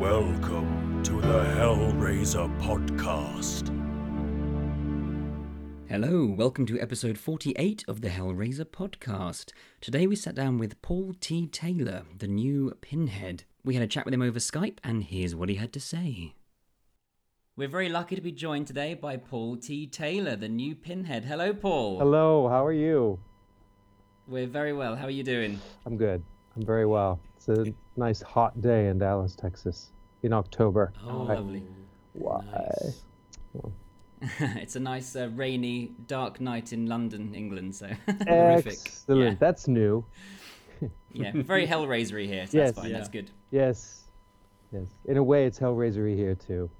Welcome to the Hellraiser podcast. Hello, welcome to episode 48 of the Hellraiser podcast. Today we sat down with Paul T. Taylor, the new Pinhead. We had a chat with him over Skype, and here's what he had to say. We're very lucky to be joined today by Paul T. Taylor, the new Pinhead. Hello, Paul. Hello, how are you? We're very well. How are you doing? I'm good. I'm very well. It's a nice hot day in Dallas, Texas in October. Oh, I- lovely. Why? Nice. it's a nice, uh, rainy, dark night in London, England, so horrific. Excellent. Yeah. That's new. Yeah, very Hellraisery here, so Yes. that's fine, that's good. Yes. Yes. In a way, it's Hellraisery here too.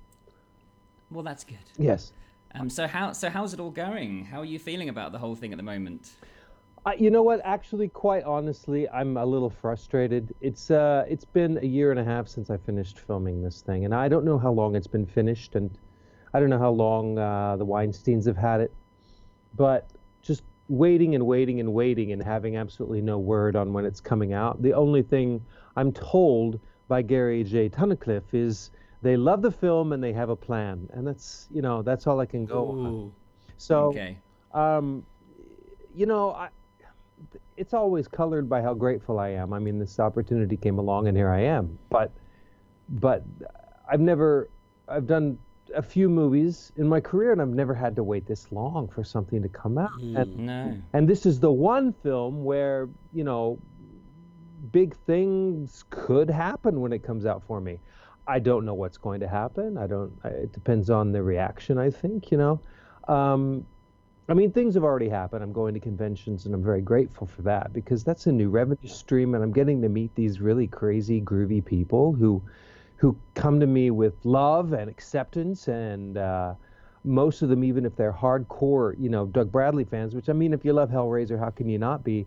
Well, that's good. Yes. Um, so how so how's it all going? How are you feeling about the whole thing at the moment? Uh, you know what? Actually, quite honestly, I'm a little frustrated. It's uh, it's been a year and a half since I finished filming this thing, and I don't know how long it's been finished, and I don't know how long uh, the Weinstein's have had it, but just waiting and waiting and waiting and having absolutely no word on when it's coming out. The only thing I'm told by Gary J. Tunnicliffe is they love the film and they have a plan, and that's you know that's all I can go on. So okay. um, you know, I, it's always colored by how grateful I am. I mean, this opportunity came along, and here I am. But, but I've never, I've done a few movies in my career, and I've never had to wait this long for something to come out. And, No. and this is the one film where you know, big things could happen when it comes out for me. I don't know what's going to happen. I don't. It depends on the reaction. I think you know. Um, I mean, things have already happened. I'm going to conventions, and I'm very grateful for that because that's a new revenue stream, and I'm getting to meet these really crazy, groovy people who, who come to me with love and acceptance, and uh, most of them, even if they're hardcore, you know, Doug Bradley fans. Which I mean, if you love Hellraiser, how can you not be?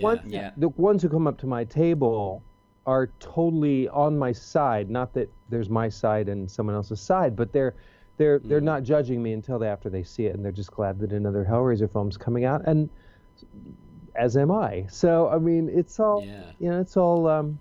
One- Yeah. the ones who come up to my table are totally on my side. Not that there's my side and someone else's side, but they're they're they're not judging me until after they see it, and they're just glad that another Hellraiser film's coming out, and as am I. So I mean, it's all Yeah. you know, it's all um,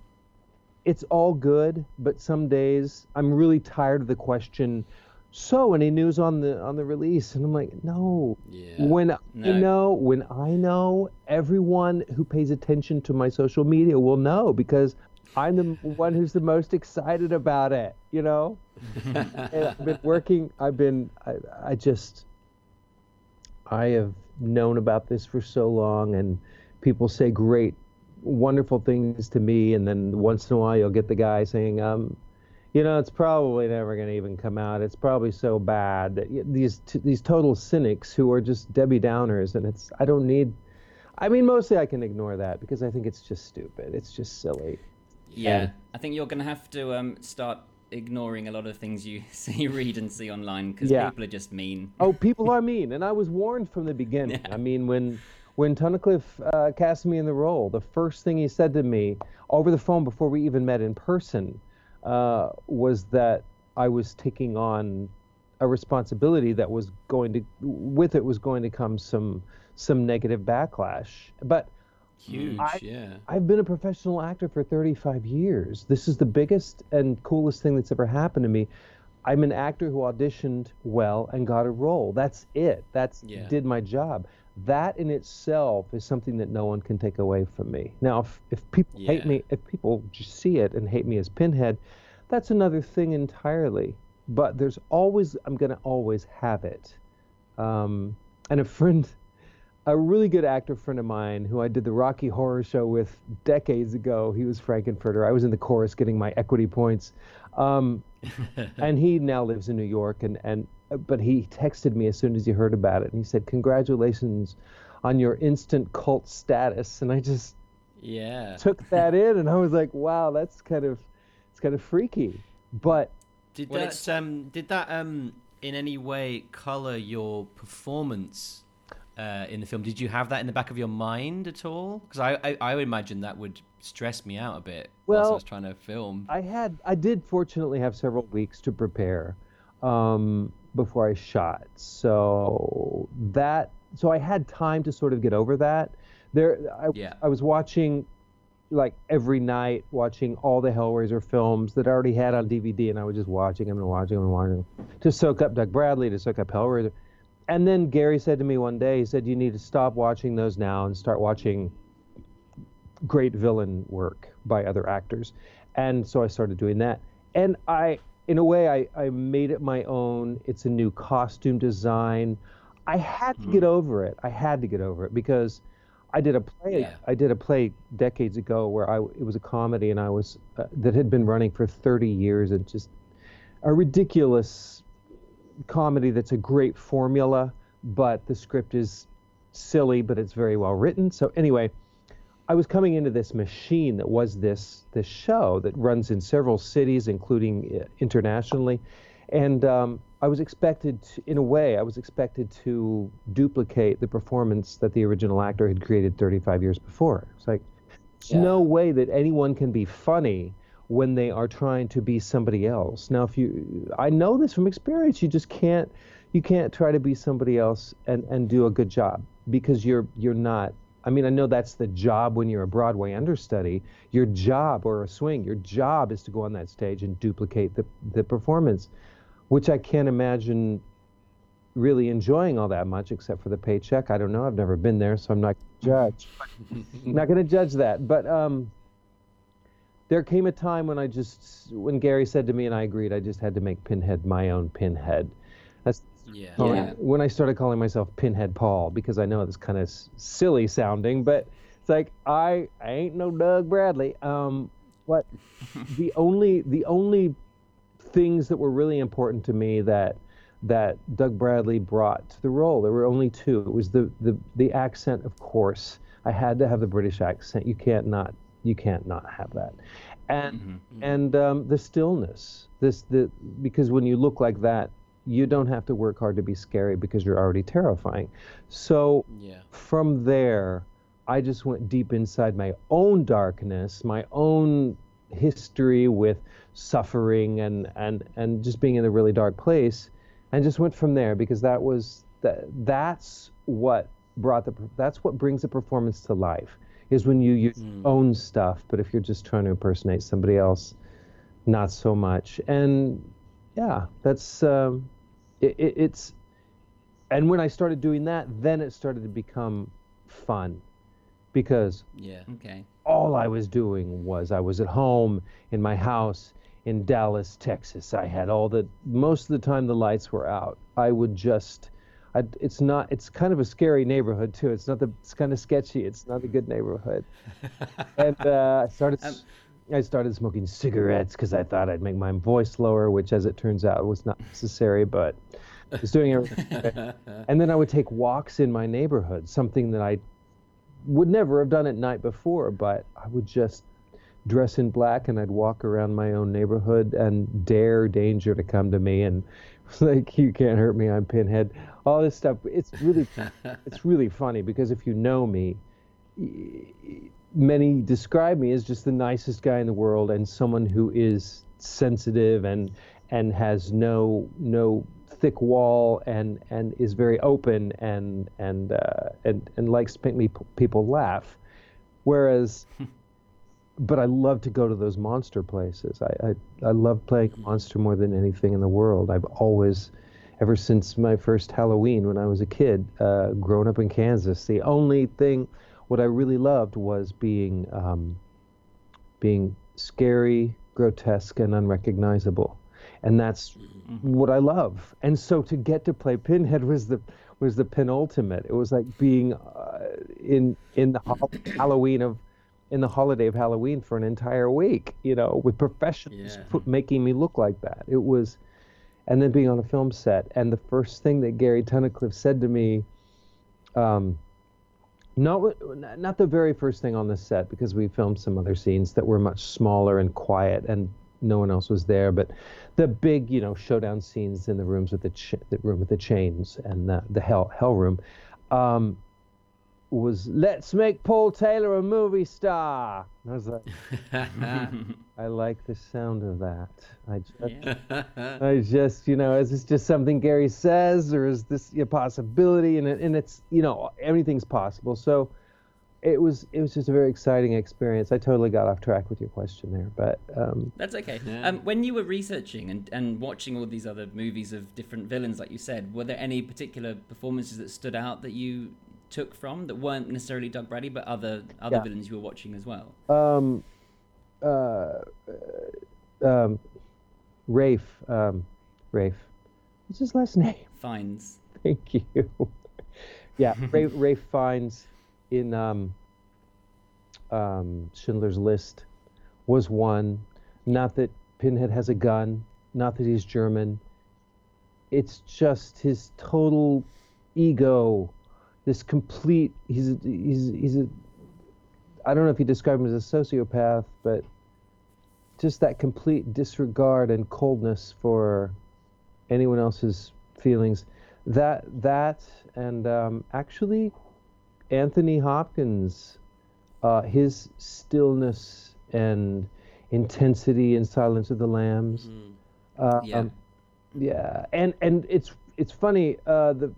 it's all good. But some days I'm really tired of the question. So any news on the on the release? And I'm like, no. Yeah. When No. know, when I know, everyone who pays attention to my social media will know because I'm the one who's the most excited about it. You know, I've been working. I've been. I, I just. I have known about this for so long, and people say great, wonderful things to me, and then once in a while you'll get the guy saying, um, you know, it's probably never going to even come out. It's probably so bad that these t- these total cynics who are just Debbie Downers, and it's I don't need. I mean, mostly I can ignore that because I think it's just stupid. It's just silly. Yeah. I think you're gonna have to um, start ignoring a lot of things you see, read, and see online because Yeah. people are just mean. Oh, people are mean, and I was warned from the beginning. I mean, when when Tunnicliffe uh, cast me in the role, the first thing he said to me over the phone before we even met in person uh, was that I was taking on a responsibility that was going to, with it was going to come some some negative backlash. But Huge, I- yeah. I've been a professional actor for 35 years. This is the biggest and coolest thing that's ever happened to me. I'm an actor who auditioned well and got a role. That's it. That's Yeah. did my job. That in itself is something that no one can take away from me. Now, if, if people hate me, if people just see it and hate me as Pinhead, that's another thing entirely. But there's always, I'm going to always have it. Um, and a friend, a really good actor friend of mine who I did the Rocky Horror Show with decades ago. He was Frank-N-Furter. I was in the chorus getting my equity points, um, and he now lives in New York. And and but he texted me as soon as he heard about it, and he said, "Congratulations on your instant cult status." And I just Yeah. took that in, and I was like, "Wow, that's kind of it's kind of freaky." But Did Well, that um did that um in any way color your performance uh, in the film? Did you have that in the back of your mind at all? Because I, I I would imagine that would stress me out a bit whilst I was trying to film. I had, I did fortunately have several weeks to prepare um, before I shot. So that, so I had time to sort of get over that. There, I, Yeah. I was watching like every night watching all the Hellraiser films that I already had on DVD, and I was just watching them and watching them and watching them to soak up Doug Bradley, to soak up Hellraiser. And then Gary said to me one day, he said, "You need to stop watching those now and start watching great villain work by other actors." And so I started doing that, and I, in a way, I, I made it my own. It's a new costume design. I had to get over it. I had to get over it because I did a play. Yeah. I did a play decades ago where I it was a comedy and I was uh, that had been running for 30 years and just a ridiculous comedy that's a great formula, but the script is silly, but it's very well written. So anyway, I was coming into this machine that was this this show that runs in several cities, including uh, internationally, and um, I was expected, to, in a way, I was expected to duplicate the performance that the original actor had created 35 years before. It's like, there's Yeah. no way that anyone can be funny when they are trying to be somebody else. Now, if you, I know this from experience, you just can't, you can't try to be somebody else and, and do a good job because you're, you're not. I mean, I know that's the job when you're a Broadway understudy. Your job or a swing, your job is to go on that stage and duplicate the, the performance which I can't imagine really enjoying all that much except for the paycheck. I don't know. I've never been there, so I'm not judge. Not going to judge that. But um, there came a time when I just, when Gary said to me, and I agreed, I just had to make Pinhead my own Pinhead. That's Yeah. Yeah. when I started calling myself Pinhead Paul because I know it's kind of silly sounding, but it's like I I ain't no Doug Bradley. Um, but the only the only things that were really important to me that that Doug Bradley brought to the role there were only two. It was the the the accent, of course. I had to have the British accent. You can't not you can't not have that, and and um, the stillness. This the because when you look like that, you don't have to work hard to be scary because you're already terrifying. So Yeah. from there, I just went deep inside my own darkness, my own history with suffering and and and just being in a really dark place, and just went from there because that was that that's what brought the that's what brings a performance to life is when you use your own stuff. But if you're just trying to impersonate somebody else, not so much. And yeah, that's um, it, it, it's and when I started doing that, then it started to become fun because Yeah. Okay. all I was doing was I was at home in my house in Dallas, Texas. I had all the most of the time the lights were out. I would just I, it's not it's kind of a scary neighborhood too. It's not the it's kind of sketchy. It's not a good neighborhood. and uh, I started s- I started smoking cigarettes because I thought I'd make my voice lower, which as it turns out was not necessary, but I was doing everything. and then I would take walks in my neighborhood, something that I would never have done at night before, but I would just dress in black and I'd walk around my own neighborhood and dare danger to come to me and like you can't hurt me, I'm Pinhead. All this stuff. It's really it's really funny because if you know me, many describe me as just the nicest guy in the world and someone who is sensitive and and has no no thick wall and and is very open and and uh, and and likes to make me people laugh whereas but I love to go to those monster places I, I I love playing monster more than anything in the world I've always ever since my first Halloween when I was a kid uh, growing up in Kansas the only thing what I really loved was being um, being scary, grotesque, and unrecognizable, and that's what I love. And so to get to play Pinhead was the was the penultimate. It was like being uh, in in the Halloween of in the holiday of Halloween for an entire week, you know, with professionals Yeah. put, making me look like that. It was, and then being on a film set. And the first thing that Gary Tunnicliffe said to me, um, not not the very first thing on the set because we filmed some other scenes that were much smaller and quiet and no one else was there. But the big, you know, showdown scenes in the rooms with the ch- the room with the chains and the, the hell hell room. Um, was let's make Paul Taylor a movie star. And I was like, I like the sound of that. I just, I just, you know, is this just something Gary says, or is this a possibility? And it, and it's, you know, everything's possible. So it was it was just a very exciting experience. I totally got off track with your question there, but um, That's okay. Yeah. Um, when you were researching and, and watching all these other movies of different villains, like you said, were there any particular performances that stood out that you took from that weren't necessarily Doug Bradley, but other other Yeah. villains you were watching as well? um, uh, um, Rafe, um, Rafe, what's his last name? Fiennes. Thank you. yeah, Rafe, Rafe Fiennes in um, um, Schindler's List was one. Not that Pinhead has a gun, not that he's German. It's just his total ego, this complete. He's a, he's he's a. I don't know if you describe him as a sociopath, but just that complete disregard and coldness for anyone else's feelings that that and um, actually Anthony Hopkins, uh, his stillness and intensity in Silence of the Lambs. Uh, Yeah. um, yeah, and and it's it's funny. Uh, the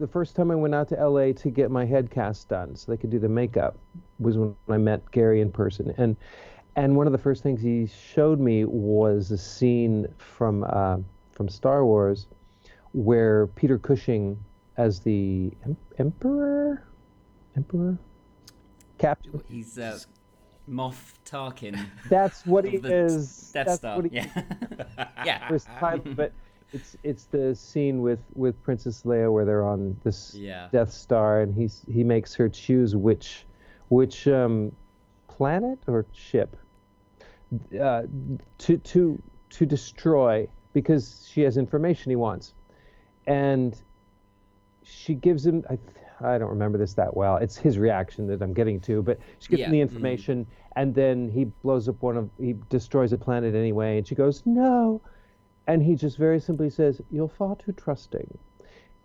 the first time I went out to L.A. to get my head cast done, so they could do the makeup, was when I met Gary in person, and and one of the first things he showed me was a scene from uh, from Star Wars where Peter Cushing as the em- emperor, emperor, captain. He's uh, Moff Tarkin. That's what he is. Death That's Star. what he yeah. yeah. first time, but it's it's the scene with with Princess Leia where they're on this Yeah. Death Star, and he's he makes her choose which which um, planet or ship uh, to to to destroy because she has information he wants, and she gives him. I, I don't remember this that well. It's his reaction that I'm getting to, but she gives Yeah. him the information, and then he blows up one of he destroys a planet anyway, and she goes no, and he just very simply says, "You're far too trusting."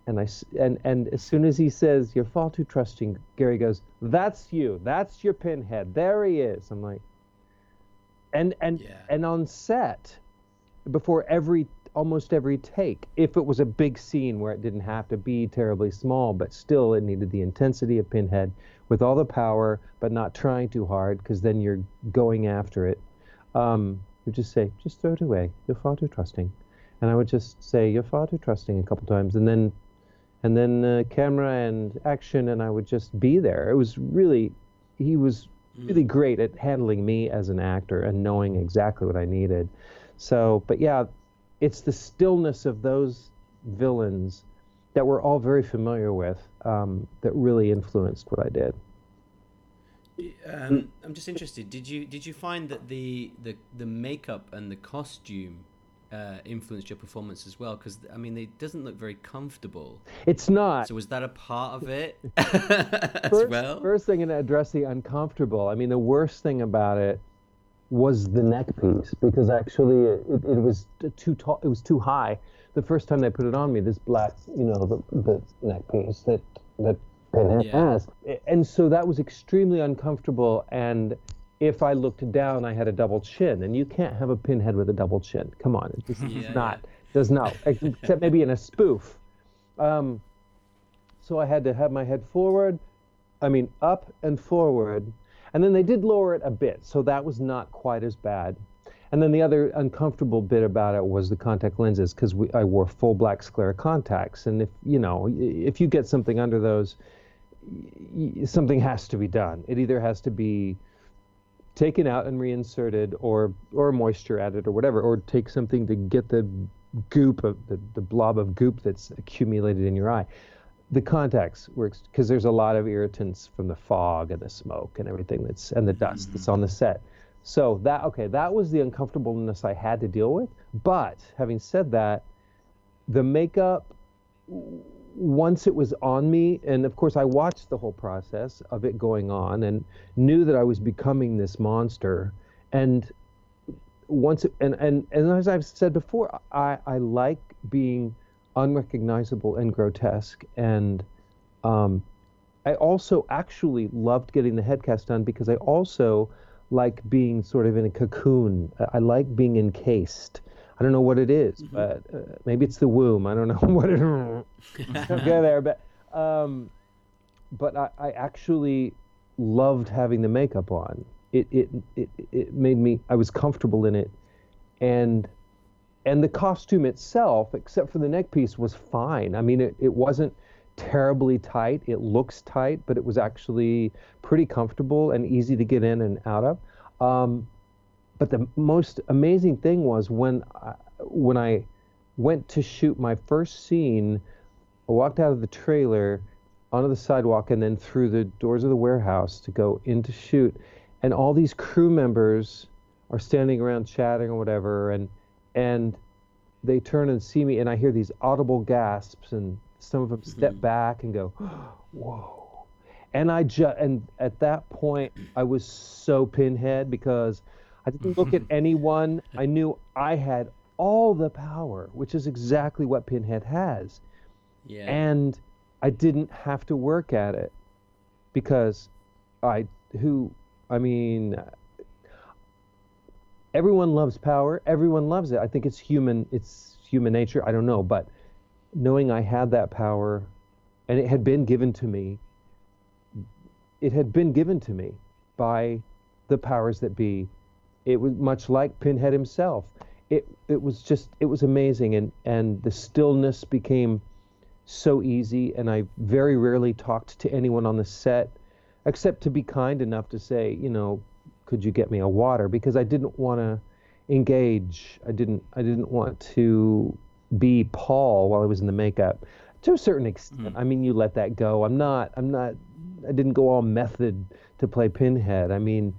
And I and and as soon as he says, "You're far too trusting," Gary goes, "That's you. That's your pinhead. There he is." I'm like, and and Yeah. and on set, before every almost every take, if it was a big scene where it didn't have to be terribly small, but still it needed the intensity of Pinhead with all the power, but not trying too hard, because then you're going after it. Um, you just say, just throw it away. You're far too trusting. And I would just say, you're far too trusting a couple times, and then, and then uh, camera and action, and I would just be there. It was really, he was really great at handling me as an actor and knowing exactly what I needed. So, but yeah, it's the stillness of those villains that we're all very familiar with um, that really influenced what I did. Um, I'm just interested. Did you did you find that the the, the makeup and the costume uh, influenced your performance as well? Because I mean, it doesn't look very comfortable. It's not. So was that a part of it as first, well? first thing, and address the uncomfortable. I mean, the worst thing about it was the neck piece because actually it, it was too tall. It was too high. The first time they put it on me, this black, you know, the, the neck piece that that Pinhead Yeah. has, and so that was extremely uncomfortable. And if I looked down, I had a double chin, and you can't have a Pinhead with a double chin. Come on, it just Yeah, does not does not except maybe in a spoof. Um, so I had to have my head forward, I mean up and forward, and then they did lower it a bit, so that was not quite as bad. And then the other uncomfortable bit about it was the contact lenses because I wore full black sclera contacts, and if you know if you get something under those, something has to be done. It either has to be taken out and reinserted or or moisture added or whatever or take something to get the goop of the, the blob of goop that's accumulated in your eye. The contacts works because there's a lot of irritants from the fog and the smoke and everything that's and the dust that's on the mm-hmm. set. So that okay that was the uncomfortableness i had to deal with. But having said that the makeup once it was on me, and of course I watched the whole process of it going on and knew that I was becoming this monster. And once and, and and as I've said before, I, I like being unrecognizable and grotesque. And um, I also actually loved getting the head cast done because I also like being sort of in a cocoon. I like being encased. I don't know what it is, but uh, maybe it's the womb. I don't know what it. don't go there, but um, but I, I actually loved having the makeup on. It, it it it made me I was comfortable in it, and and the costume itself, except for the neck piece, was fine. I mean, it, it wasn't terribly tight. It looks tight, but it was actually pretty comfortable and easy to get in and out of. Um, but the most amazing thing was when I, when I went to shoot my first scene, I walked out of the trailer onto the sidewalk and then through the doors of the warehouse to go in to shoot, and all these crew members are standing around chatting or whatever, and and they turn and see me, and I hear these audible gasps, and some of them step mm-hmm. back and go, "Whoa!" And I just and at that point, I was so pinhead because I didn't mm-hmm. look at anyone. I knew I had all the power, which is exactly what Pinhead has. Yeah. And I didn't have to work at it because I who I mean everyone loves power. Everyone loves it. I think it's human it's human nature. I don't know, but knowing I had that power and it had been given to me it had been given to me by the powers that be it was much like Pinhead himself. It it was just it was amazing, and and the stillness became so easy. And I very rarely talked to anyone on the set, except to be kind enough to say, you know, could you get me a water? Because I didn't want to engage. I didn't I didn't want to be Paul while I was in the makeup. To a certain extent, mm. I mean, you let that go. I'm not. I'm not. I didn't go all method to play Pinhead. I mean,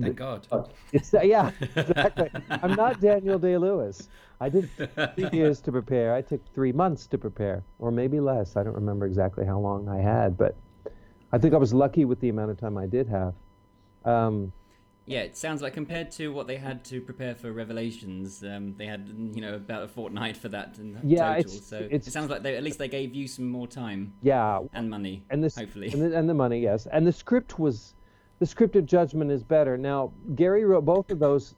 Thank God. It's uh, yeah, exactly. I'm not Daniel Day Lewis. I did three years to prepare. I took three months to prepare, or maybe less. I don't remember exactly how long I had, but I think I was lucky with the amount of time I did have. Um, yeah, it sounds like compared to what they had to prepare for Revelations, um, they had you know about a fortnight for that in yeah, total. It's, so it's, it sounds like they at least they gave you some more time. Yeah, and money. And this, hopefully, and the, and the money, yes, and the script was the script of judgment is better. Now, Gary wrote both of those,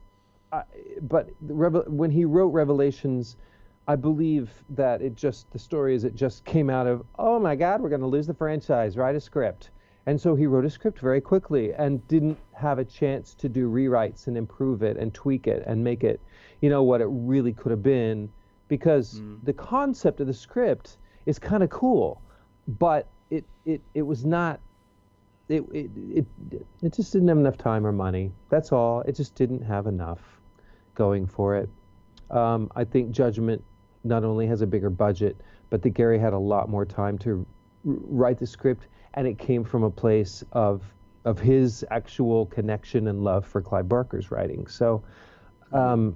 uh, but when he wrote Revelations, I believe that it just the story is it just came out of oh my God, we're going to lose the franchise. Write a script, and so he wrote a script very quickly and didn't have a chance to do rewrites and improve it and tweak it and make it, you know, what it really could have been, because mm. the concept of the script is kind of cool, but it it it was not it, it, it, it just didn't have enough time or money. That's all. It just didn't have enough going for it. Um, I think Judgment not only has a bigger budget, but that Gary had a lot more time to r- write the script, and it came from a place of of his actual connection and love for Clive Barker's writing. So, um,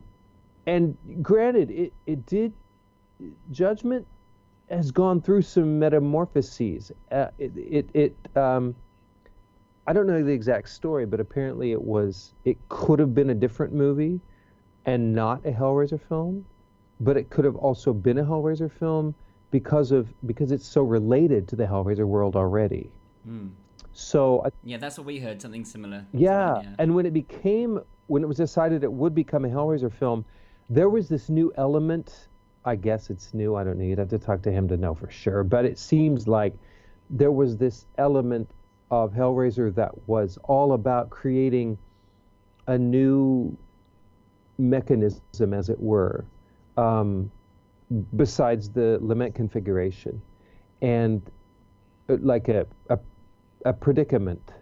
and granted, it it did Judgment has gone through some metamorphoses. Uh, it it, it um, I don't know the exact story, but apparently it was it could have been a different movie and not a Hellraiser film, but it could have also been a Hellraiser film because of because it's so related to the Hellraiser world already. Mm. So yeah, that's what we heard. Something similar. Yeah, yeah, and when it became when it was decided it would become a Hellraiser film, there was this new element. I guess it's new. I don't know. You'd have to talk to him to know for sure. But it seems like there was this element of Hellraiser that was all about creating a new mechanism, as it were, um, besides the lament configuration, and uh, like a, a, a predicament,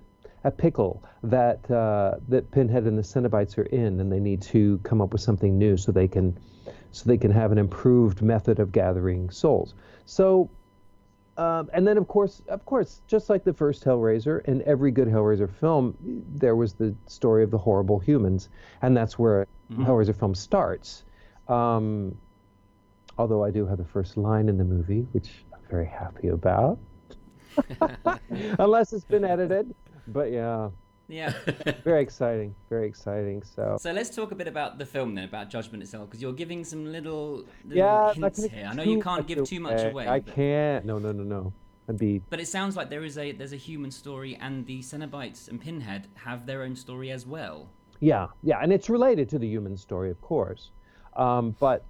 a pickle that uh, that Pinhead and the Cenobites are in, and they need to come up with something new so they can so they can have an improved method of gathering souls. So um, and then, of course, of course, just like the first Hellraiser and every good Hellraiser film, there was the story of the horrible humans, and that's where mm-hmm. Hellraiser film starts. Um, although I do have the first line in the movie, which I'm very happy about, unless it's been edited. But yeah, yeah. very exciting. Very exciting. So. So let's talk a bit about the film then, about Judgment itself, because you're giving some little, little yeah, hints here. I know you can't give too much away. I but... can't. No, no, no, no. I'd be. But it sounds like there is a there's a human story, and the Cenobites and Pinhead have their own story as well. Yeah, yeah, and it's related to the human story, of course. Um, but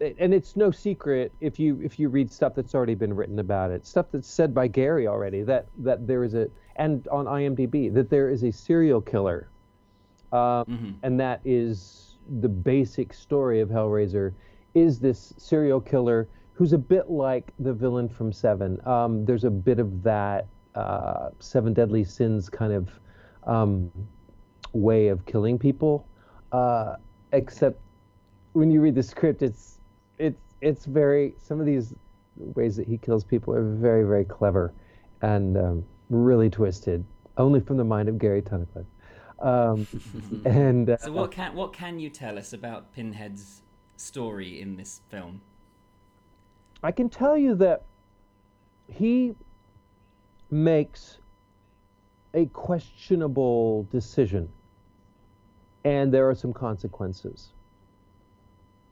and it's no secret if you if you read stuff that's already been written about it, stuff that's said by Gary already that that there is a and on IMDb that there is a serial killer, uh, mm-hmm. and that is the basic story of Hellraiser. Is this serial killer who's a bit like the villain from Seven? Um, there's a bit of that uh, Seven Deadly Sins kind of um, way of killing people, uh, except when you read the script, it's it's it's very some of these ways that he kills people are very very clever and um, really twisted, only from the mind of Gary Tunnicliffe. Um, and uh, so, what can what can you tell us about Pinhead's story in this film? I can tell you that he makes a questionable decision, and there are some consequences.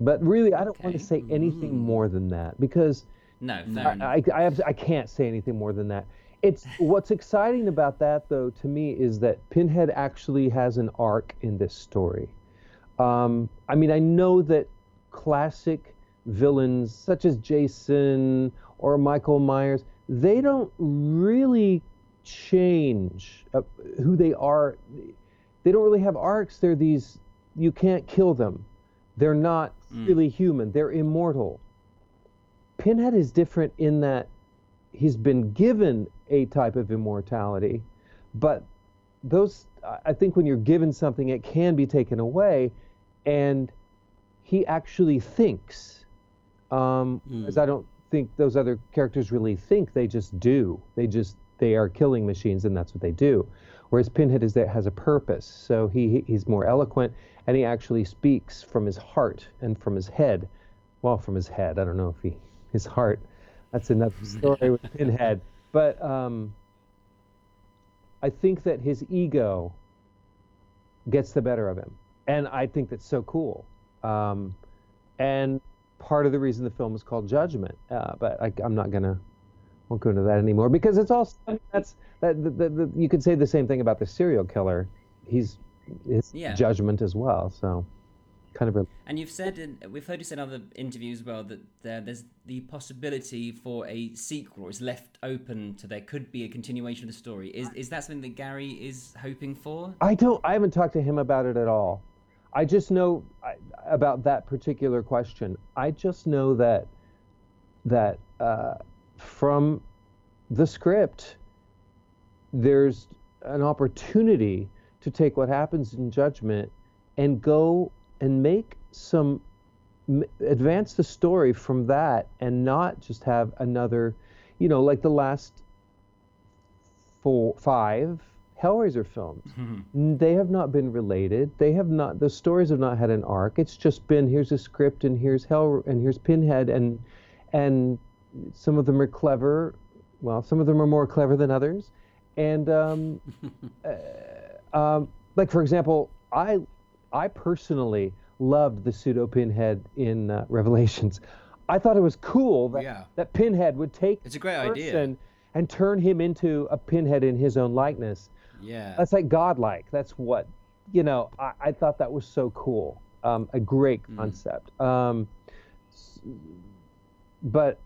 But really, I don't okay. want to say anything mm. more than that because no, I, I, I, have, I can't say anything more than that. It's what's exciting about that, though, to me, is that Pinhead actually has an arc in this story. Um, I mean, I know that classic villains such as Jason or Michael Myers, they don't really change uh, who they are. They don't really have arcs. They're these, you can't kill them. They're not mm. really human. They're immortal. Pinhead is different in that he's been given a type of immortality, but those I think when you're given something, it can be taken away, and he actually thinks. Um, mm. As I don't think those other characters really think; they just do. They just they are killing machines, and that's what they do. Whereas Pinhead is that has a purpose, so he he's more eloquent, and he actually speaks from his heart and from his head. Well, from his head. I don't know if he his heart. That's another story with Pinhead. But um, I think that his ego gets the better of him, and I think that's so cool. Um, and part of the reason the film is called Judgment, uh, but I, am not gonna won't go into that anymore because it's all that's that the, the, the, you could say the same thing about the serial killer. He's his yeah. judgment as well. So kind of. A... And you've said, in, we've heard you say in other interviews as well that there, there's the possibility for a sequel. It's left open to there could be a continuation of the story. Is is that something that Gary is hoping for? I don't. I haven't talked to him about it at all. I just know I, about that particular question. I just know that that uh, from the script, there's an opportunity to take what happens in judgment and go and make some advance the story from that and not just have another you know like the last four five hellraiser films. Mm-hmm. they have not been related. They have not the stories have not had an arc. It's just been here's a script and here's hell and here's pinhead and and some of them are clever. Well some of them are more clever than others. And um, uh, um, like for example i I personally loved the pseudo Pinhead in uh, Revelations. I thought it was cool that, yeah. that Pinhead would take it's a great idea and turn him into a Pinhead in his own likeness. Yeah, that's like godlike. That's what you know. I, I thought that was so cool. Um, a great mm. concept. Mm. Um, but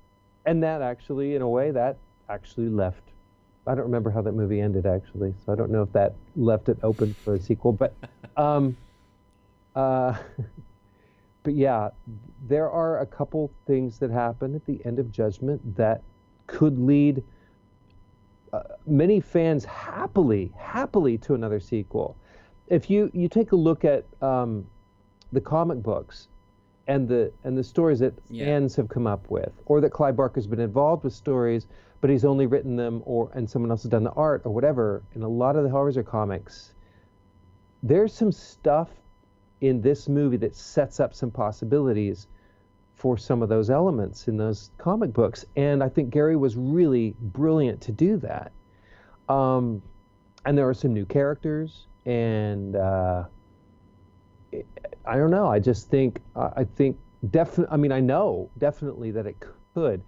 and that actually, in a way, that actually left. I don't remember how that movie ended actually, so I don't know if that left it open for a sequel. But um, uh, but yeah, there are a couple things that happen at the end of Judgment that could lead uh, many fans happily, happily to another sequel. If you you take a look at um, the comic books and the and the stories that yeah. fans have come up with, or that Clive Barker's been involved with stories, but he's only written them, or and someone else has done the art or whatever. In a lot of the Hellraiser comics, there's some stuff in this movie that sets up some possibilities for some of those elements in those comic books. And I think Gary was really brilliant to do that. Um, and there are some new characters, and uh, I don't know. I just think I think definitely. I mean, I know definitely that it could,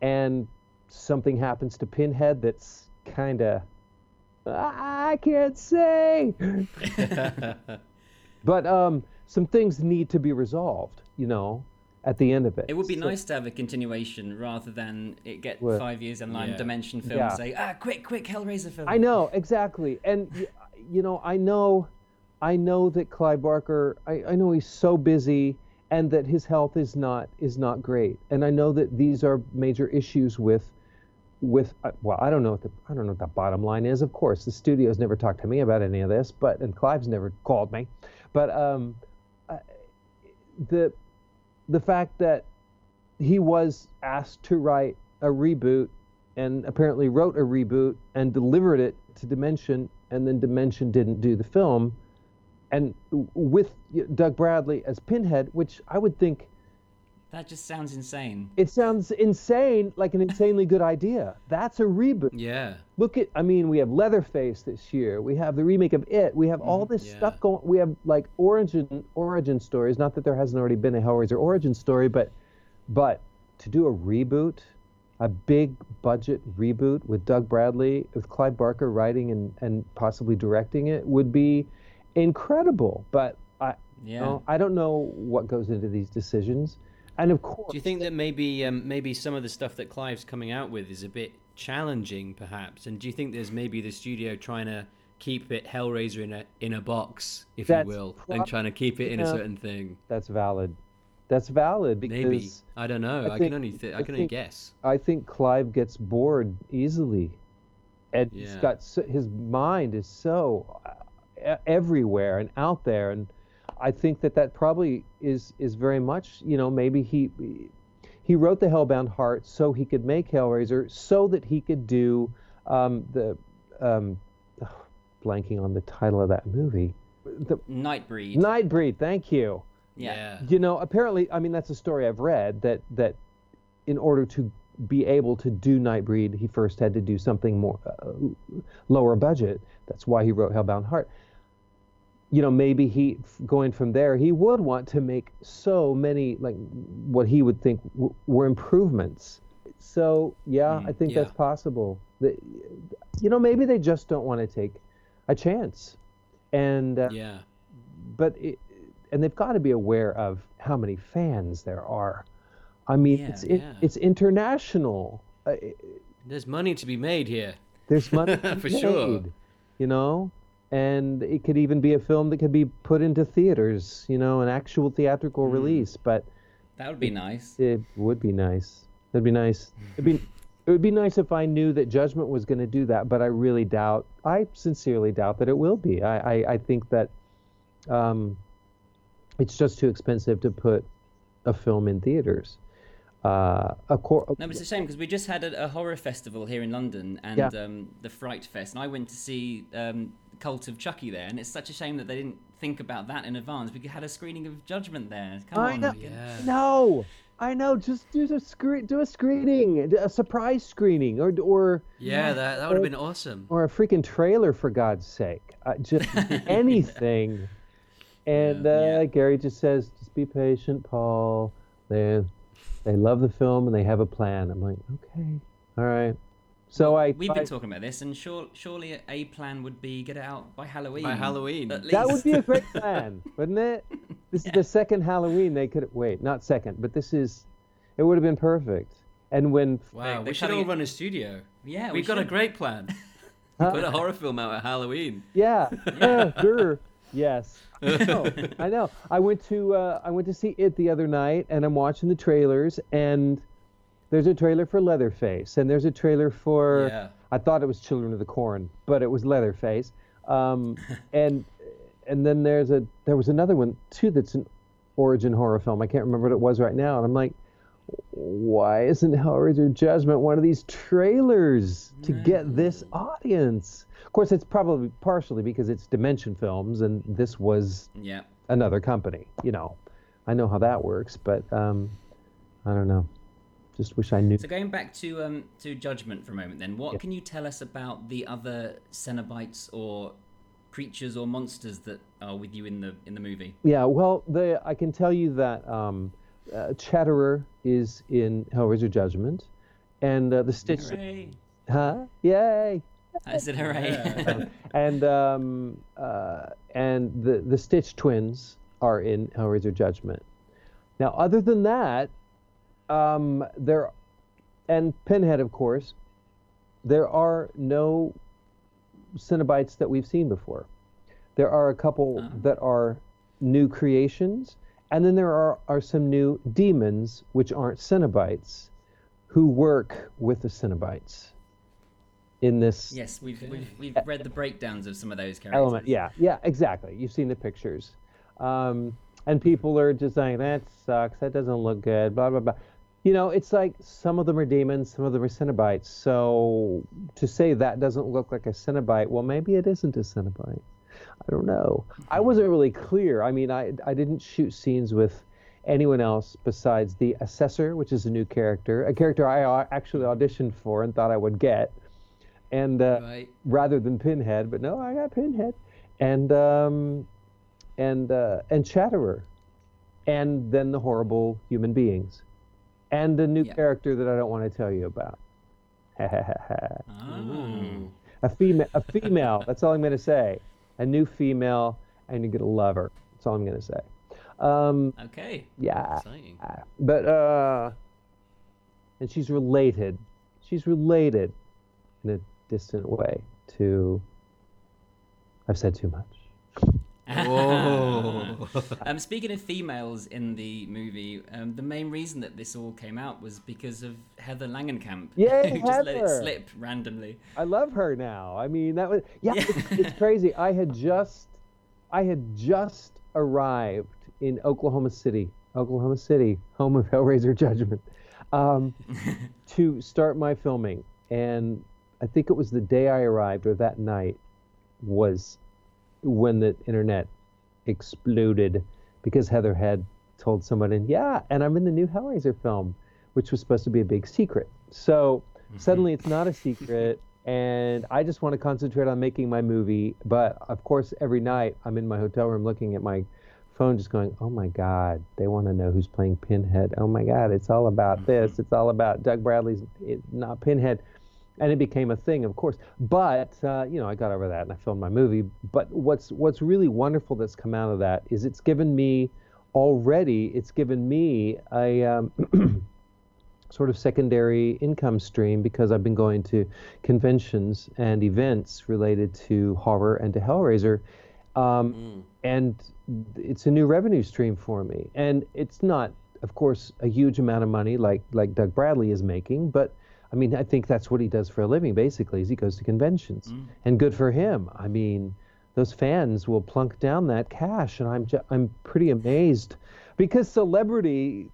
and something happens to Pinhead that's kind of I can't say. But um, some things need to be resolved, you know. at the end of it. It would be So- nice to have a continuation rather than it get What? five years in line, Yeah. Dimension Film Yeah. say, ah, quick, quick, Hellraiser film. I know exactly, and you know, I know, I know that Clive Barker. I, I know he's so busy, and that his health is not is not great, and I know that these are major issues with, with. uh, Well, I don't know what the I don't know what the bottom line is. Of course, the studio's never talked to me about any of this, but and Clive's never called me, but um, the, the fact that he was asked to write a reboot and apparently wrote a reboot and delivered it to Dimension, and then Dimension didn't do the film. And with Doug Bradley as Pinhead, which I would think That just sounds insane. it sounds insane, like an insanely good idea. That's a reboot. Yeah. Look at, I mean, we have Leatherface this year. We have the remake of It. We have all mm-hmm. this Yeah. stuff going. We have like origin origin stories. Not that there hasn't already been a Hellraiser origin story, but but to do a reboot, a big budget reboot with Doug Bradley, with Clive Barker writing and and possibly directing it would be incredible. But I, you Yeah. know, I don't know what goes into these decisions. And of course, Do you think that maybe um, maybe some of the stuff that Clive's coming out with is a bit challenging, perhaps? And do you think there's maybe the studio trying to keep it Hellraiser in a in a box, if you will, prob- and trying to keep it in a certain thing? that's valid. That's valid because. Maybe I don't know. I, think- can only th- I I can only guess. I think Clive gets bored easily, and he's Yeah. got so, his mind is so uh, everywhere and out there, and I think that that probably is is very much you know maybe he he wrote the Hellbound Heart so he could make Hellraiser so that he could do um, the um, blanking on the title of that movie, the Nightbreed. Nightbreed. Thank you. yeah. You know, apparently, I mean, that's a story I've read that that in order to be able to do Nightbreed, he first had to do something more uh, lower budget. That's why he wrote Hellbound Heart. You know, maybe he going from there, he would want to make so many like what he would think w- were improvements. So yeah, I think yeah. that's possible. The, you know, maybe they just don't want to take a chance, and uh, Yeah. but it, and they've got to be aware of how many fans there are. I mean, Yeah, it's it, yeah. it's international. Uh, There's money to be made here. there's money For sure. you know, and it could even be a film that could be put into theaters, you know, an actual theatrical Hmm. release. But That would be nice. it would be nice. It'd be nice. It'd be it would be nice if I knew that Judgment was going to do that, but I really doubt. I sincerely doubt that it will be. I I, I think that um, it's just too expensive to put a film in theaters. Uh, a cor- No, but it's a shame because we just had a, a horror festival here in London and Yeah. um, the Fright Fest, and I went to see um, Cult of Chucky there, and it's such a shame that they didn't think about that in advance. We had a screening of Judgment there. Come I on, know. Yeah. No, I know. Just do a screen, do a screening, a surprise screening, or or Yeah, that that would have been awesome. or a freaking trailer for God's sake. Uh, just anything. And uh, Yeah. Gary just says, "Just be patient, Paul." They they love the film and they have a plan. I'm like, okay, all right. So I We've I- been talking about this, and sure, surely a plan would be get it out by Halloween. By Halloween. at least. that would be a great plan, wouldn't it? This is the second Halloween they could wait, not second, but this is. It would have been perfect. And when Wow, They- we should all it- run a studio. Yeah, we We've got a great plan. Huh? Put a horror film out at Halloween. Yeah, yeah, sure. Yes, I know. I know. I went to uh, I went to see it the other night, and I'm watching the trailers, and there's a trailer for Leatherface, and there's a trailer for Yeah. I thought it was Children of the Corn, but it was Leatherface, um, and and then there's a there was another one too that's an origin horror film. I can't remember what it was right now, and I'm like. Why isn't Hellraiser Judgment one of these trailers to get this audience? Of course, it's probably partially because it's Dimension Films, and this was Yeah. another company. You know, I know how that works, but um, I don't know. Just wish I knew. So going back to um, to Judgment for a moment, then, what can you tell us about the other Cenobites or creatures or monsters that are with you in the in the movie? Yeah, well, the I can tell you that um, uh, Chatterer is in Hellraiser Judgment, and uh, the Stitch. Hooray! Huh? Yay! I said hooray! and um, uh, and the the Stitch twins are in Hellraiser Judgment. Now, other than that, um, there, and Pinhead, of course, there are no Cenobites that we've seen before. There are a couple that are new creations, and then there are, are some new demons, which aren't Cenobites, who work with the Cenobites in this Yes, we've, we've, we've read the breakdowns of some of those characters. element. Yeah, yeah, exactly. You've seen the pictures. Um, and people are just saying, that sucks, that doesn't look good, blah, blah, blah. You know, it's like some of them are demons, some of them are Cenobites. So to say that doesn't look like a Cenobite, well, maybe it isn't a Cenobite. I don't know. I wasn't really clear. I mean, I, I didn't shoot scenes with anyone else besides the Assessor, which is a new character, a character I actually auditioned for and thought I would get. And uh, Right. rather than Pinhead, but no, I got Pinhead, and um, and uh, and Chatterer, and then the horrible human beings, and a new character that I don't want to tell you about. Oh. a female, a female. that's all I'm going to say. A new female, and you're going to love her. That's all I'm going to say. Um, Okay. yeah, Exciting. but uh, and she's related. She's related in a distant way to. I've said too much. Whoa. Um, speaking of females in the movie, um, the main reason that this all came out was because of Heather Langenkamp, yeah, who just let it Heather! slip randomly. I love her now. I mean, that was yeah. It's, it's crazy. I had just, I had just arrived in Oklahoma City, Oklahoma City, home of Hellraiser Judgment, um, to start my filming. And I think it was the day I arrived, or that night, was when the internet exploded because Heather had told someone, and yeah, and I'm in the new Hellraiser film, which was supposed to be a big secret. So mm-hmm. suddenly it's not a secret, and I just want to concentrate on making my movie. But of course, every night I'm in my hotel room looking at my phone, just going, oh my God, they want to know who's playing Pinhead. Oh my God, it's all about mm-hmm. this. It's all about Doug Bradley's it, not Pinhead and it became a thing, of course. But uh, you know, I got over that and I filmed my movie. But what's what's really wonderful that's come out of that is it's given me already. It's given me a um, sort of secondary income stream because I've been going to conventions and events related to horror and to Hellraiser. Um, And it's a new revenue stream for me. And it's not, of course, a huge amount of money like like Doug Bradley is making, but I mean, I think that's what he does for a living. Basically, is he goes to conventions, mm. and good for him. I mean, those fans will plunk down that cash, and I'm ju- I'm pretty amazed because celebrity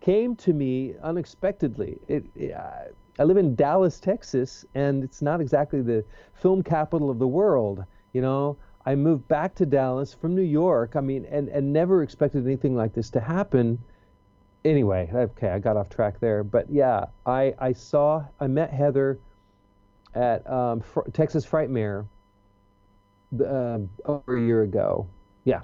came to me unexpectedly. It, it, I- I live in Dallas, Texas, and it's not exactly the film capital of the world. You know, I moved back to Dallas from New York. I mean, and and never expected anything like this to happen anyway, okay, I got off track there. But yeah, I I saw I met Heather at um, Fr- Texas Frightmare um over a year ago. Yeah,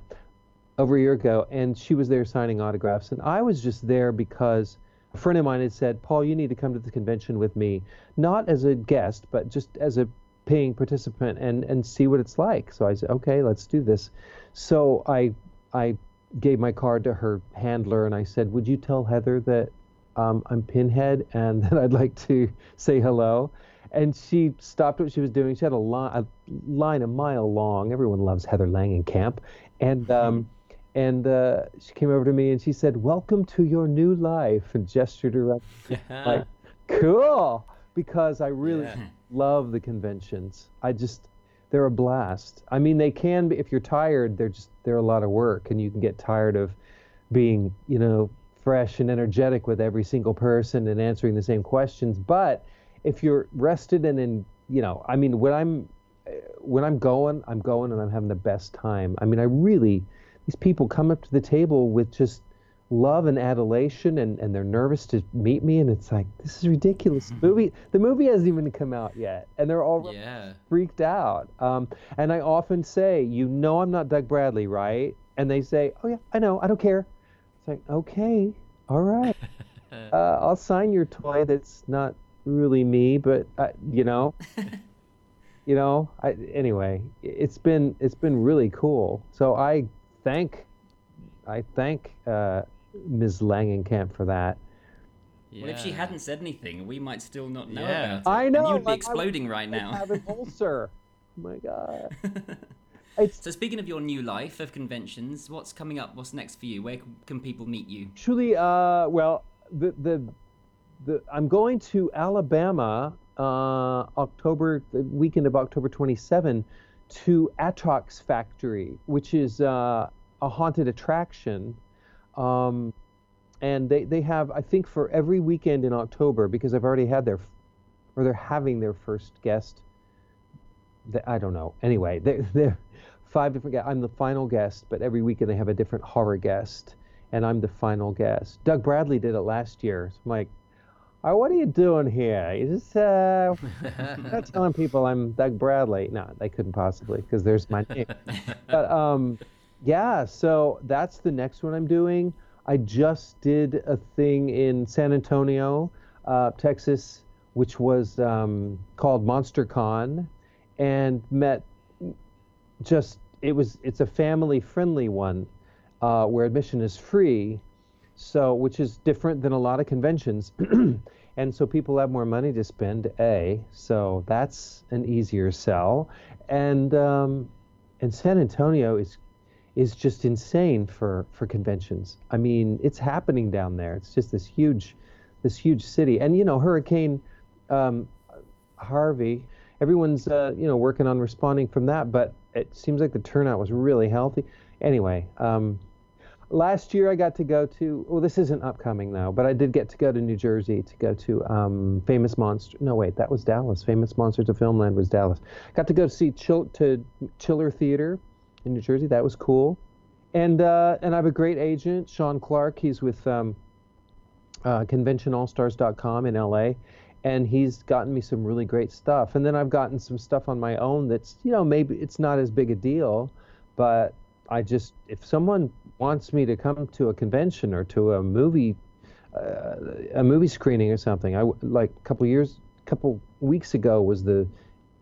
over a year ago, and she was there signing autographs, and I was just there because a friend of mine had said, "Paul, you need to come to the convention with me, not as a guest, but just as a paying participant, and and see what it's like." So I said, "Okay, let's do this." So I I gave my card to her handler and I said, "Would you tell Heather that um, I'm Pinhead and that I'd like to say hello?" And she stopped what she was doing. She had a, li- a line a mile long. Everyone loves Heather Langenkamp, and um, and uh, she came over to me and she said, "Welcome to your new life," and gestured around. like, cool, because I really Yeah. love the conventions. I just they're a blast. I mean, they can be if you're tired. They're just they're a lot of work, and you can get tired of being you know fresh and energetic with every single person and answering the same questions. But if you're rested and in you know, I mean, when I'm when I'm going, I'm going and I'm having the best time. I mean, I really these people come up to the table with just love and adulation and, and they're nervous to meet me and it's like this is ridiculous. The movie the movie hasn't even come out yet and they're all Yeah. freaked out. Um, and i often say you know i'm not doug bradley right? And they say oh yeah i know i don't care. It's like okay all right. Uh, i'll sign your toy that's not really me but uh, you know? You know I, anyway it's been it's been really cool. So i thank i thank uh, Ms. Langenkamp for that. Well, if she hadn't said anything, we might still not know Yeah. about it. I And know, you'd be like, I exploding right I now. have an ulcer. Oh my god. It's So speaking of your new life of conventions, what's coming up? What's next for you? Where can people meet you? Truly, uh, well, the the the I'm going to Alabama, uh, October the weekend of October 27, to Atrox Factory, which is uh, a haunted attraction, um, and they they have I think for every weekend in October because I've already had their, or they're having their first guest. The, I don't know. Anyway, they're, they're five different guests. I'm the final guest, but every weekend they have a different horror guest and I'm the final guest. Doug Bradley did it last year. So I'm like, oh, what are you doing here? You just uh, not telling people I'm Doug Bradley. No, they couldn't possibly because there's my name. but um, yeah, so that's the next one I'm doing. I just did a thing in San Antonio, uh, Texas, which was um, called MonsterCon, and met just it was it's a family friendly one uh, where admission is free so which is different than a lot of conventions and so people have more money to spend a so that's an easier sell and um, and san antonio is is just insane for for conventions i mean it's happening down there it's just this huge this huge city and you know hurricane um, harvey everyone's uh, you know working on responding from that but it seems like the turnout was really healthy anyway um, last year I got to go to. Well, this isn't upcoming now, but I did get to go to New Jersey to go to um, Famous Monster. No, wait, that was Dallas. Famous Monsters of Filmland was Dallas. Got to go see Chill to Chiller Theater in New Jersey. That was cool. And uh, and I have a great agent, Sean Clark. He's with um, uh, ConventionAllStars.com in LA, and he's gotten me some really great stuff. And then I've gotten some stuff on my own that's you know maybe it's not as big a deal, but I just if someone wants me to come to a convention or to a movie uh, a movie screening or something, I like a couple years, a couple weeks ago was the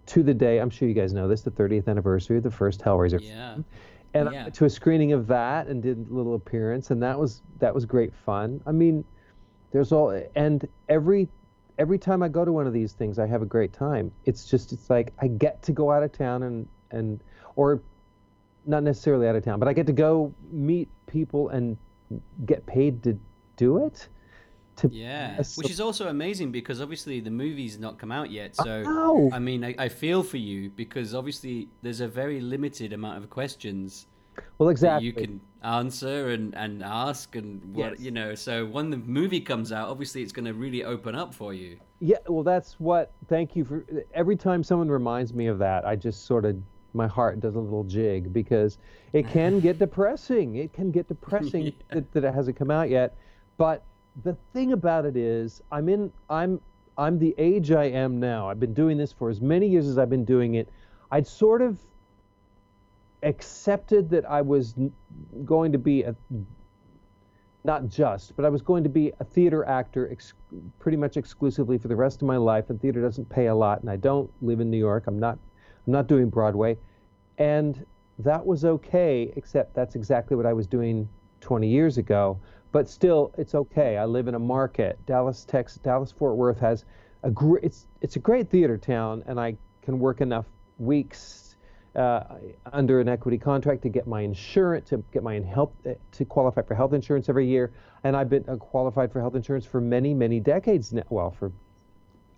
to the day. I'm sure you guys know this, the 30th anniversary of the first Hellraiser Yeah. and I Yeah. to a screening of that and did a little appearance and that was that was great fun i mean there's all and every every time i go to one of these things i have a great time it's just it's like i get to go out of town and and or not necessarily out of town but i get to go meet people and get paid to do it to Yeah, Yes. which is also amazing because obviously the movie's not come out yet. So. I mean, I, I feel for you because obviously there's a very limited amount of questions well that exactly you can answer and, and ask and what Yes. you know. So when the movie comes out, obviously it's going to really open up for you. Yeah, well, that's what. Thank you for. Every time someone reminds me of that, I just sort of my heart does a little jig because it can get depressing. It can get depressing that, that it hasn't come out yet. But the thing about it is, I'm in. I'm. I'm the age I am now. I've been doing this for as many years as I've been doing it. I'd sort of accepted that I was going to be a not just, but I was going to be a theater actor ex- pretty much exclusively for the rest of my life. And theater doesn't pay a lot, and I don't live in New York. I'm not, I'm not doing Broadway, and that was okay. Except that's exactly what I was doing 20 years ago. But still, it's okay. I live in a market. Dallas, Texas, Dallas Fort Worth has a great. It's it's a great theater town, and I can work enough weeks uh, under an equity contract to get my insurance, to get my health, to qualify for health insurance every year. And I've been uh, qualified for health insurance for many, many decades now. Well, for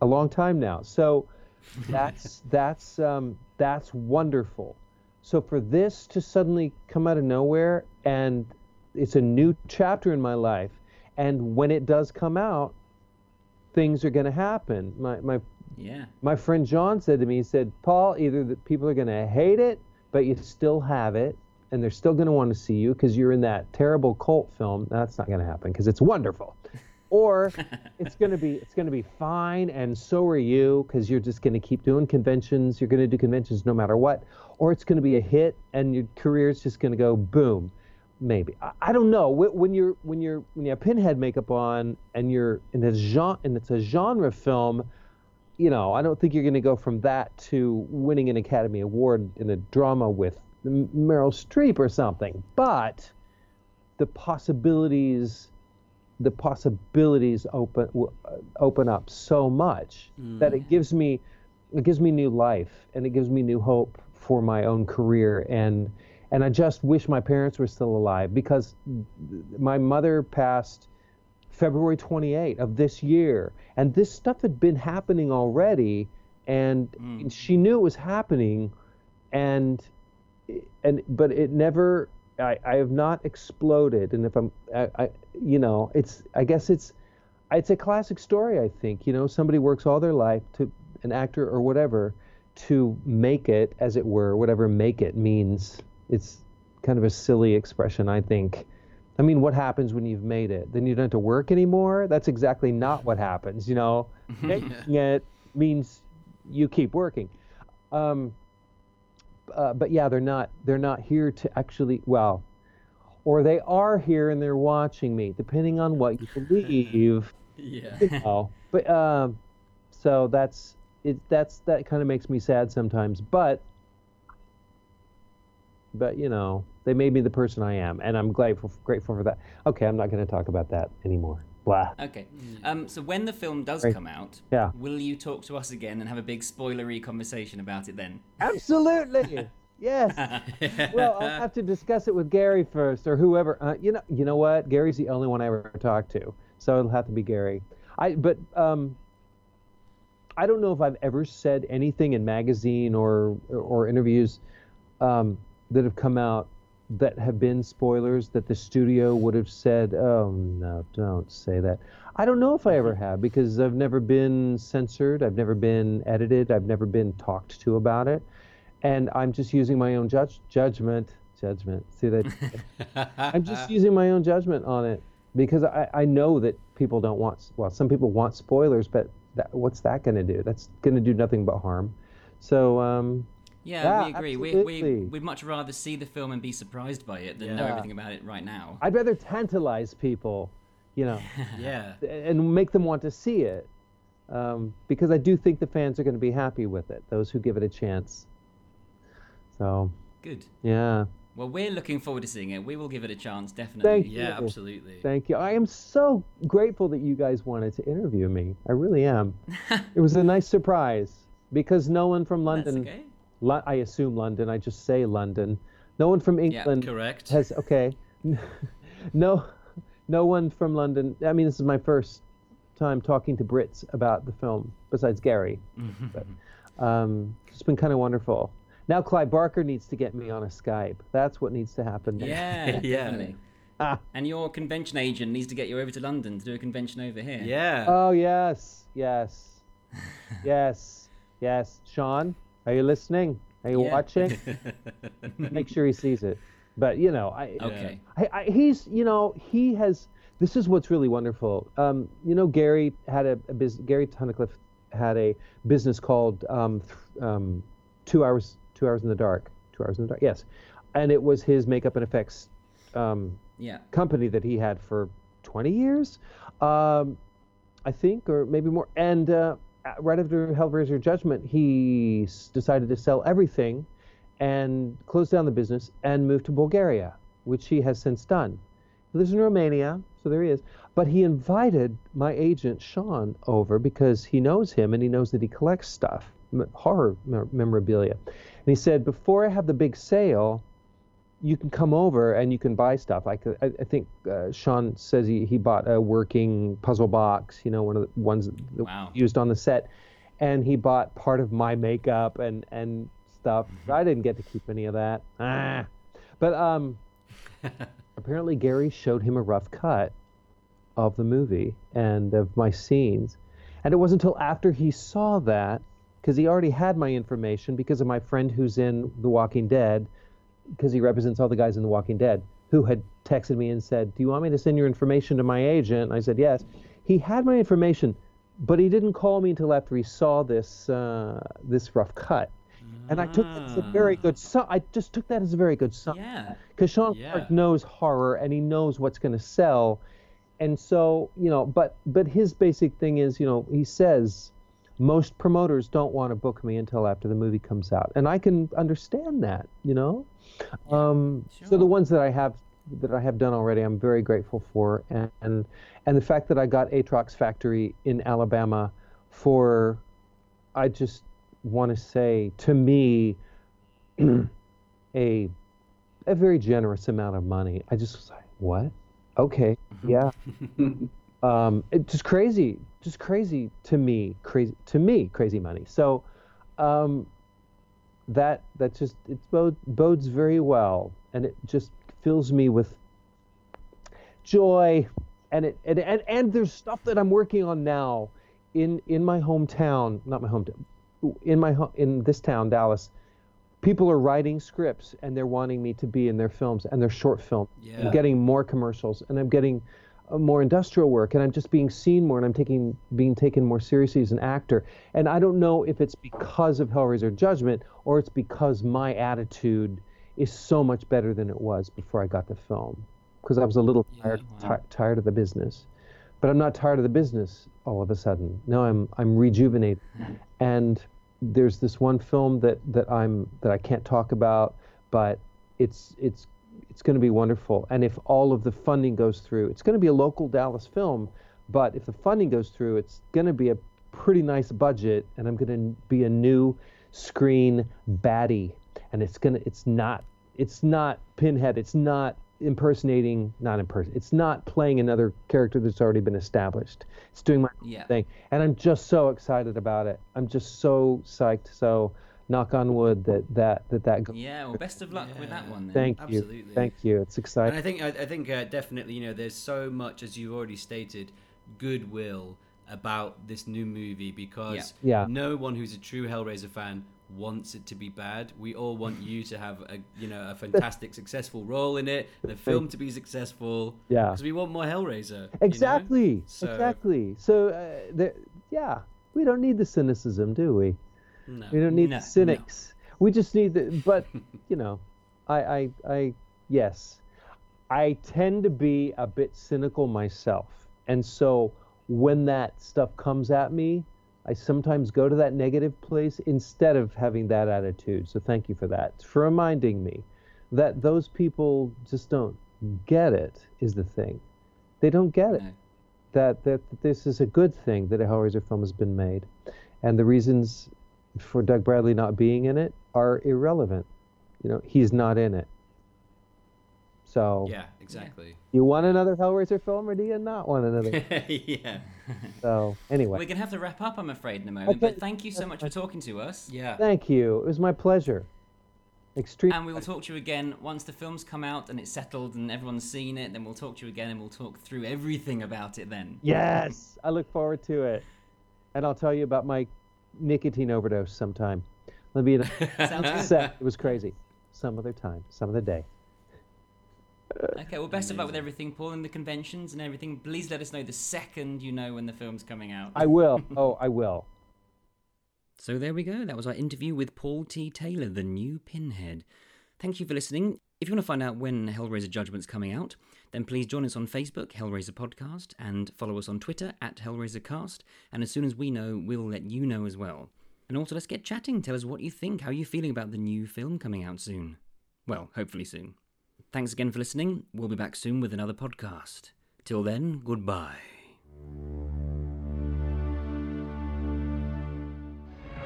a long time now. So that's that's um, that's wonderful. So for this to suddenly come out of nowhere and it's a new chapter in my life, and when it does come out, things are going to happen. My my Yeah. my friend John said to me, he said, Paul, either the people are going to hate it, but you still have it, and they're still going to want to see you because you're in that terrible cult film. That's not going to happen because it's wonderful. Or it's going to be it's going to be fine, and so are you because you're just going to keep doing conventions. You're going to do conventions no matter what. Or it's going to be a hit, and your career's just going to go boom. Maybe I, I don't know. When you're when you're when you have pinhead makeup on and you're in a genre and it's a genre film, you know, I don't think you're going to go from that to winning an Academy Award in a drama with Meryl Streep or something. But the possibilities the possibilities open uh, open up so much that it gives me it gives me new life and it gives me new hope for my own career and and I just wish my parents were still alive because my mother passed February 28 of this year. And this stuff had been happening already and mm. she knew it was happening. And and but it never I, I have not exploded. And if i'm I, I you know it's i guess it's it's a classic story i think. You know somebody works all their life to an actor or whatever to make it as it were whatever make it means it's kind of a silly expression i think i mean what happens when you've made it then you don't have to work anymore that's exactly not what happens you know making it means you keep working um, uh, but yeah, they're not they're not here to actually well, or they are here and they're watching me, depending on what you believe. Yeah. you know. But um, so that's it. That's that kind of makes me sad sometimes. But but you know, they made me the person I am, and I'm grateful grateful for that. Okay, I'm not going to talk about that anymore. Blah. Okay. Um, so when the film does come out, Yeah. will you talk to us again and have a big spoilery conversation about it then? Absolutely. Yes. well, I'll have to discuss it with Gary first, or whoever. Uh, you know, you know what? Gary's the only one I ever talked to, so it'll have to be Gary. I but um, I don't know if I've ever said anything in magazine or or interviews um, that have come out that have been spoilers that the studio would have said, "Oh no, don't say that." I don't know if I ever have because I've never been censored, I've never been edited, I've never been talked to about it, and I'm just using my own judge judgment. Judgment. See that? I'm just using my own judgment on it because I, I know that people don't want. Well, some people want spoilers, but that, what's that going to do? That's going to do nothing but harm. So um, Yeah, Yeah, we agree. We, we, we'd much rather see the film and be surprised by it than know everything about it right now. I'd rather tantalize people, you know, Yeah. and make them want to see it. Um, because I do think the fans are going to be happy with it, those who give it a chance. So, Good. yeah. Well, we're looking forward to seeing it. We will give it a chance, definitely. Thank Yeah, you. absolutely. Thank you. I am so grateful that you guys wanted to interview me. I really am. it was a nice surprise because no one from That's London, okay. Lo- I assume London, I just say London. No one from England Correct. has okay. no no one from London. I mean, this is my first time talking to Brits about the film besides Gary. but, um, it's been kind of wonderful. Now Clive Barker needs to get me on a Skype. That's what needs to happen. next. Yeah, Yeah. definitely. Ah. And your convention agent needs to get you over to London to do a convention over here. Yeah. Oh yes, yes, yes, yes. Sean, are you listening? Are you Yeah. watching? Make sure he sees it. But you know, I, Okay. I, I, he's you know he has. This is what's really wonderful. Um, you know, Gary had a, a business. Gary Tunnicliffe had a business called um, th- um, Two Hours Two Hours in the Dark. Two Hours in the Dark. Yes, and it was his makeup and effects um, Yeah. company that he had for 20 years, um, I think, or maybe more. And uh, Uh, right after Hellraiser Judgment, he decided to sell everything and close down the business and move to Bulgaria, which he has since done. He lives in Romania, so there he is. But he invited my agent Sean over because he knows him and he knows that he collects stuff, horror memorabilia. And he said, before I have the big sale, you can come over and you can buy stuff. Like I, I think uh, Sean says he, he bought a working puzzle box, you know, one of the ones that Wow. used on the set, and he bought part of my makeup and and stuff. I didn't get to keep any of that. Ah. But um, apparently Gary showed him a rough cut of the movie and of my scenes, and it wasn't until after he saw that because he already had my information because of my friend who's in The Walking Dead because he represents all the guys in The Walking Dead, who had texted me and said, "Do you want me to send your information to my agent?" And I said, "Yes." He had my information, but he didn't call me until after he saw this uh, this rough cut, and I took that as a very good sign. I just took that as a very good sign Yeah. because Sean Yeah. Clark knows horror and he knows what's going to sell, and so you know. But but his basic thing is, you know, he says most promoters don't want to book me until after the movie comes out, and I can understand that, you know. Um, So the ones that I have that I have done already, I'm very grateful for, and and, and the fact that I got Atrox Factory in Alabama for, I just want to say to me, a a very generous amount of money. I just was like, what? Okay, yeah. um, it just crazy, just crazy to me, crazy to me, crazy money. So, um, that that just it bode, bodes very well, and it just fills me with joy, and it and, and and there's stuff that I'm working on now in in my hometown, not my hometown, in my ho- in this town, Dallas. People are writing scripts and they're wanting me to be in their films and their short film. Yeah. I'm getting more commercials and I'm getting Uh, more industrial work and I'm just being seen more and I'm taking being taken more seriously as an actor. And I don't know if it's because of Hellraiser Judgment or it's because my attitude is so much better than it was before I got the film because I was a little tired, wow. ti- tired of the business. But I'm not tired of the business all of a sudden. No, I'm I'm rejuvenated. And there's this one film that that I'm that I can't talk about, but it's it's it's going to be wonderful. And if all of the funding goes through, it's going to be a local Dallas film. But if the funding goes through, it's going to be a pretty nice budget, and I'm going to be a new screen baddie. And it's gonna it's not it's not Pinhead. It's not impersonating not imperson. It's not playing another character that's already been established. It's doing my Yeah. thing, and I'm just so excited about it. I'm just so psyched. So knock on wood that that that that goes. Yeah, well, best of luck with that one then. Thank you, Absolutely. thank you. It's exciting And exciting. I think I, I think uh, definitely you know there's so much as you've already stated goodwill about this new movie because Yeah. Yeah. no one who's a true Hellraiser fan wants it to be bad. We all want you to have a you know a fantastic successful role in it, the film to be successful. Yeah. because we want more Hellraiser. you know? Exactly, So- exactly. So uh, there, yeah, we don't need the cynicism, do we? No. We don't need No, the cynics. We just need the. But you know, I, I, I, yes, I tend to be a bit cynical myself, and so when that stuff comes at me, I sometimes go to that negative place instead of having that attitude. So thank you for that, for reminding me that those people just don't get it. Is the thing, they don't get it No. that, that this is a good thing that a Hellraiser film has been made. And the reasons for Doug Bradley not being in it are irrelevant. You know, he's not in it. So, Yeah, exactly. you want another Hellraiser film or do you not want another? yeah, so, anyway, We're going to have to wrap up, I'm afraid, in a moment. Okay. But thank you so much for talking to us. yeah. thank you. It was my pleasure. Extreme. And we will talk to you again once the film's come out and it's settled and everyone's seen it. Then we'll talk to you again and we'll talk through everything about it then. yes, I look forward to it. And I'll tell you about my nicotine overdose sometime. Let me set. It was crazy. Some other time, some other day. Okay, well, best of luck with everything, Paul, and the conventions and everything. Please let us know the second you know when the film's coming out. I will. Oh, I will. So there we go. That was our interview with Paul T. Taylor, the new Pinhead. Thank you for listening. If you want to find out when Hellraiser Judgment's coming out, then please join us on Facebook, Hellraiser Podcast, and follow us on Twitter at HellraiserCast. And as soon as we know, we'll let you know as well. And also, let's get chatting. Tell us what you think. How you're you feeling about the new film coming out soon? Well, hopefully soon. Thanks again for listening. We'll be back soon with another podcast. Till then, goodbye.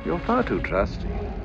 You're far too trusting.